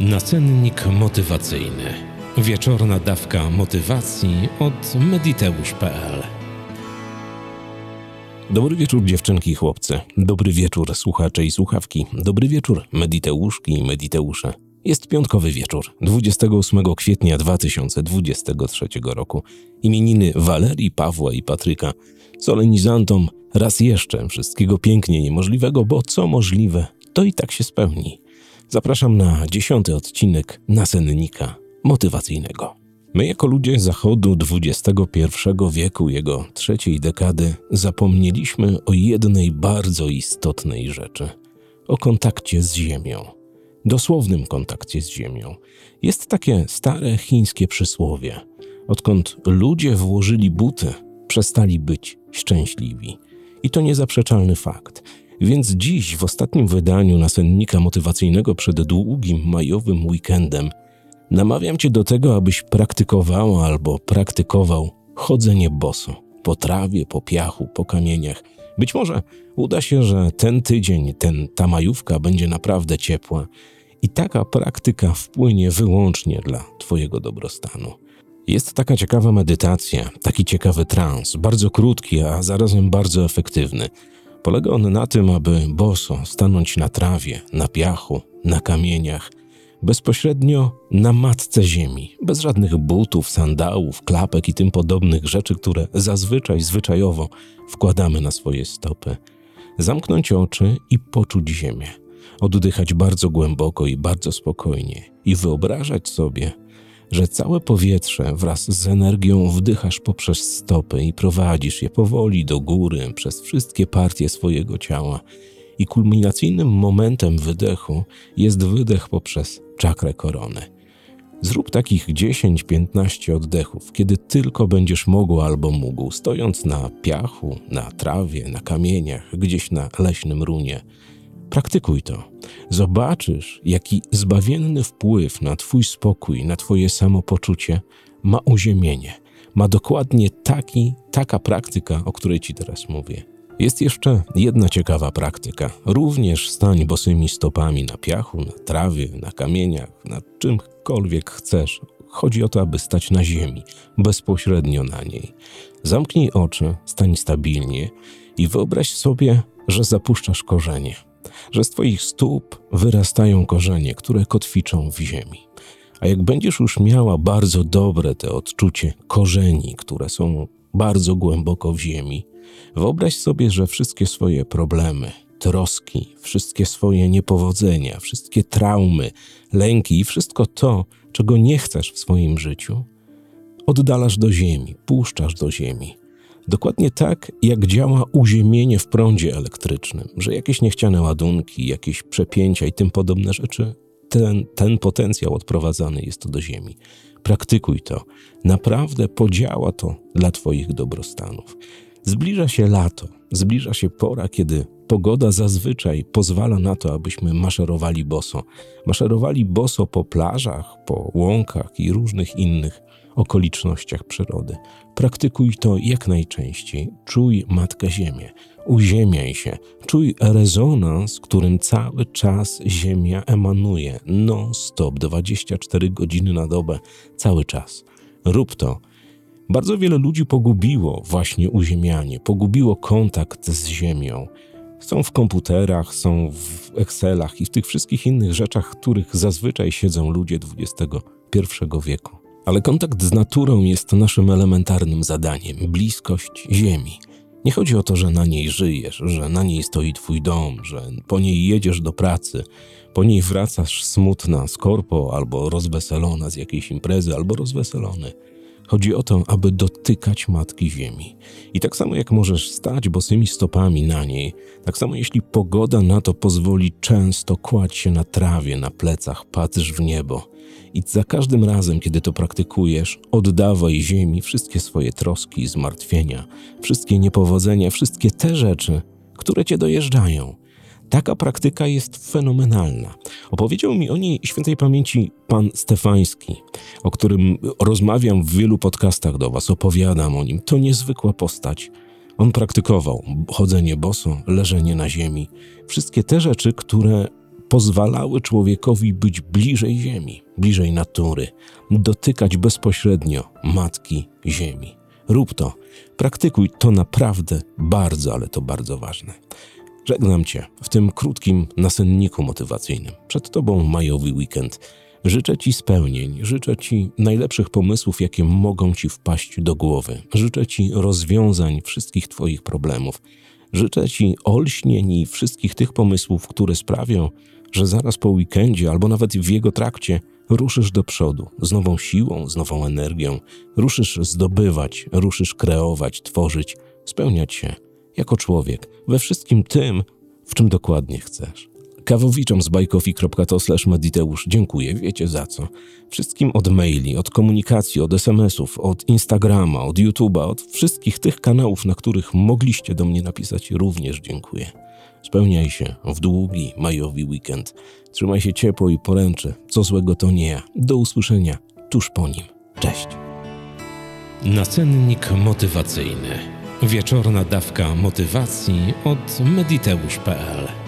Nacennik motywacyjny. Wieczorna dawka motywacji od mediteusz.pl. Dobry wieczór dziewczynki i chłopcy. Dobry wieczór słuchacze i słuchawki. Dobry wieczór mediteuszki i mediteusze. Jest piątkowy wieczór, 28 kwietnia 2023 roku. Imieniny Walerii, Pawła i Patryka. Solenizantom raz jeszcze wszystkiego pięknie niemożliwego, bo co możliwe, to i tak się spełni. Zapraszam na dziesiąty odcinek nasennika motywacyjnego. My, jako ludzie zachodu XXI wieku, jego trzeciej dekady, zapomnieliśmy o jednej bardzo istotnej rzeczy o kontakcie z Ziemią. Dosłownym kontakcie z Ziemią. Jest takie stare chińskie przysłowie: odkąd ludzie włożyli buty, przestali być szczęśliwi. I to niezaprzeczalny fakt. Więc dziś, w ostatnim wydaniu nasennika motywacyjnego przed długim majowym weekendem, namawiam Cię do tego, abyś praktykowała albo praktykował chodzenie boso po trawie, po piachu, po kamieniach. Być może uda się, że ten tydzień, ten, ta majówka będzie naprawdę ciepła i taka praktyka wpłynie wyłącznie dla Twojego dobrostanu. Jest taka ciekawa medytacja, taki ciekawy trans, bardzo krótki, a zarazem bardzo efektywny – Polega on na tym, aby boso stanąć na trawie, na piachu, na kamieniach, bezpośrednio na matce ziemi, bez żadnych butów, sandałów, klapek i tym podobnych rzeczy, które zazwyczaj, zwyczajowo wkładamy na swoje stopy. Zamknąć oczy i poczuć ziemię. Oddychać bardzo głęboko i bardzo spokojnie i wyobrażać sobie, że całe powietrze wraz z energią wdychasz poprzez stopy i prowadzisz je powoli do góry przez wszystkie partie swojego ciała. I kulminacyjnym momentem wydechu jest wydech poprzez czakrę korony. Zrób takich 10-15 oddechów, kiedy tylko będziesz mógł albo mógł, stojąc na piachu, na trawie, na kamieniach, gdzieś na leśnym runie. Praktykuj to. Zobaczysz, jaki zbawienny wpływ na Twój spokój, na Twoje samopoczucie ma uziemienie. Ma dokładnie taki, taka praktyka, o której Ci teraz mówię. Jest jeszcze jedna ciekawa praktyka. Również stań bosymi stopami na piachu, na trawie, na kamieniach, na czymkolwiek chcesz. Chodzi o to, aby stać na ziemi, bezpośrednio na niej. Zamknij oczy, stań stabilnie i wyobraź sobie, że zapuszczasz korzenie że z Twoich stóp wyrastają korzenie, które kotwiczą w ziemi. A jak będziesz już miała bardzo dobre te odczucie korzeni, które są bardzo głęboko w ziemi, wyobraź sobie, że wszystkie swoje problemy, troski, wszystkie swoje niepowodzenia, wszystkie traumy, lęki i wszystko to, czego nie chcesz w swoim życiu, oddalasz do ziemi, puszczasz do ziemi Dokładnie tak, jak działa uziemienie w prądzie elektrycznym, że jakieś niechciane ładunki, jakieś przepięcia i tym podobne rzeczy, ten, ten potencjał odprowadzany jest do Ziemi. Praktykuj to. Naprawdę podziała to dla Twoich dobrostanów. Zbliża się lato, zbliża się pora, kiedy pogoda zazwyczaj pozwala na to, abyśmy maszerowali boso. Maszerowali boso po plażach, po łąkach i różnych innych okolicznościach przyrody. Praktykuj to jak najczęściej. Czuj Matkę Ziemię, uziemiaj się, czuj rezonans, którym cały czas Ziemia emanuje non-stop, 24 godziny na dobę, cały czas. Rób to. Bardzo wiele ludzi pogubiło właśnie uziemianie, pogubiło kontakt z Ziemią. Są w komputerach, są w Excelach i w tych wszystkich innych rzeczach, których zazwyczaj siedzą ludzie XXI wieku. Ale kontakt z naturą jest naszym elementarnym zadaniem bliskość Ziemi. Nie chodzi o to, że na niej żyjesz, że na niej stoi twój dom, że po niej jedziesz do pracy, po niej wracasz smutna z korpo, albo rozweselona z jakiejś imprezy, albo rozweselony. Chodzi o to, aby dotykać Matki Ziemi. I tak samo jak możesz stać bosymi stopami na niej, tak samo jeśli pogoda na to pozwoli, często kładź się na trawie, na plecach, patrz w niebo. I za każdym razem, kiedy to praktykujesz, oddawaj Ziemi wszystkie swoje troski, zmartwienia, wszystkie niepowodzenia, wszystkie te rzeczy, które cię dojeżdżają. Taka praktyka jest fenomenalna. Opowiedział mi o niej świętej pamięci pan Stefański, o którym rozmawiam w wielu podcastach do was, opowiadam o nim. To niezwykła postać. On praktykował chodzenie boso, leżenie na ziemi, wszystkie te rzeczy, które pozwalały człowiekowi być bliżej ziemi, bliżej natury, dotykać bezpośrednio matki ziemi. Rób to, praktykuj to naprawdę bardzo, ale to bardzo ważne. Żegnam Cię w tym krótkim nasenniku motywacyjnym. Przed Tobą majowy weekend. Życzę Ci spełnień, życzę Ci najlepszych pomysłów, jakie mogą Ci wpaść do głowy. Życzę Ci rozwiązań wszystkich Twoich problemów. Życzę Ci olśnień i wszystkich tych pomysłów, które sprawią, że zaraz po weekendzie albo nawet w jego trakcie ruszysz do przodu z nową siłą, z nową energią. Ruszysz zdobywać, ruszysz kreować, tworzyć, spełniać się jako człowiek we wszystkim tym, w czym dokładnie chcesz. Kawowiczom z bajkofi.to slash mediteusz dziękuję, wiecie za co. Wszystkim od maili, od komunikacji, od SMS-ów, od Instagrama, od YouTube'a, od wszystkich tych kanałów, na których mogliście do mnie napisać, również dziękuję. Spełniaj się w długi majowy weekend. Trzymaj się ciepło i poręczy. Co złego to nie ja. Do usłyszenia tuż po nim. Cześć. Nacennik motywacyjny. Wieczorna dawka motywacji od mediteusz.pl